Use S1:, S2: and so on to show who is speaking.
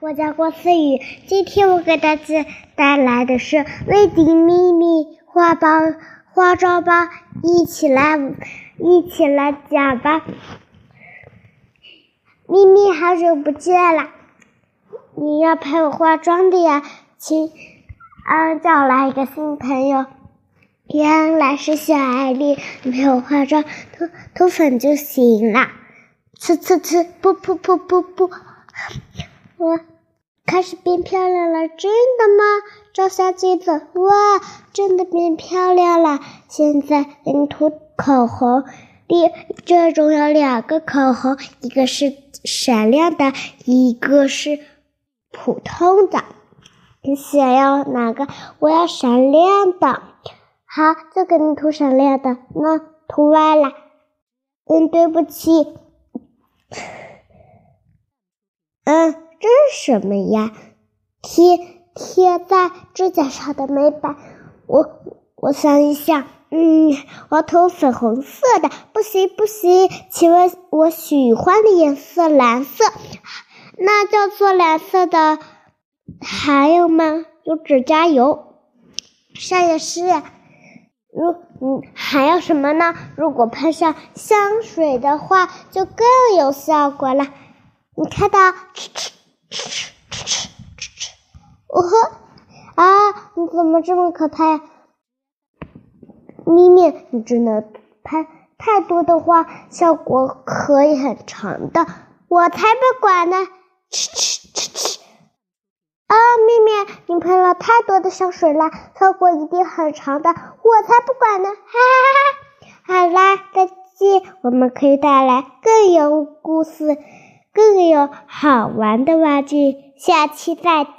S1: 我叫郭思雨，今天我给大家带来的是《微迪秘密花包化妆包》，一起来一起来讲吧。咪咪，好久不见了，你要陪我化妆的呀？请啊，叫来一个新朋友，原来是小艾丽，你陪我化妆，涂涂粉就行了。呲呲呲，噗噗噗噗噗。我开始变漂亮了，真的吗？照下镜子，哇，真的变漂亮了。现在给你涂口红，第这种有两个口红，一个是闪亮的，一个是普通的。你想要哪个？我要闪亮的。好，就给你涂闪亮的。那涂歪了，嗯，对不起。嗯，这是什么呀？贴贴在指甲上的美白。我我想一想，嗯，我要涂粉红色的。不行不行，请问我喜欢的颜色蓝色，那叫做蓝色的。还有吗？有指甲油，上也是。如嗯，还有什么呢？如果喷上香水的话，就更有效果了。你看到，哧哧哧哧哧哧哧，哦呵，啊，你怎么这么可怕呀？咪咪，你真的拍太多的话，效果可以很长的。我才不管呢！哧哧哧哧，啊，咪咪，你喷了太多的香水了，效果一定很长的。我才不管呢！哈哈哈哈！好啦，再见，我们可以带来更有故事。更有好玩的玩具，下期再见。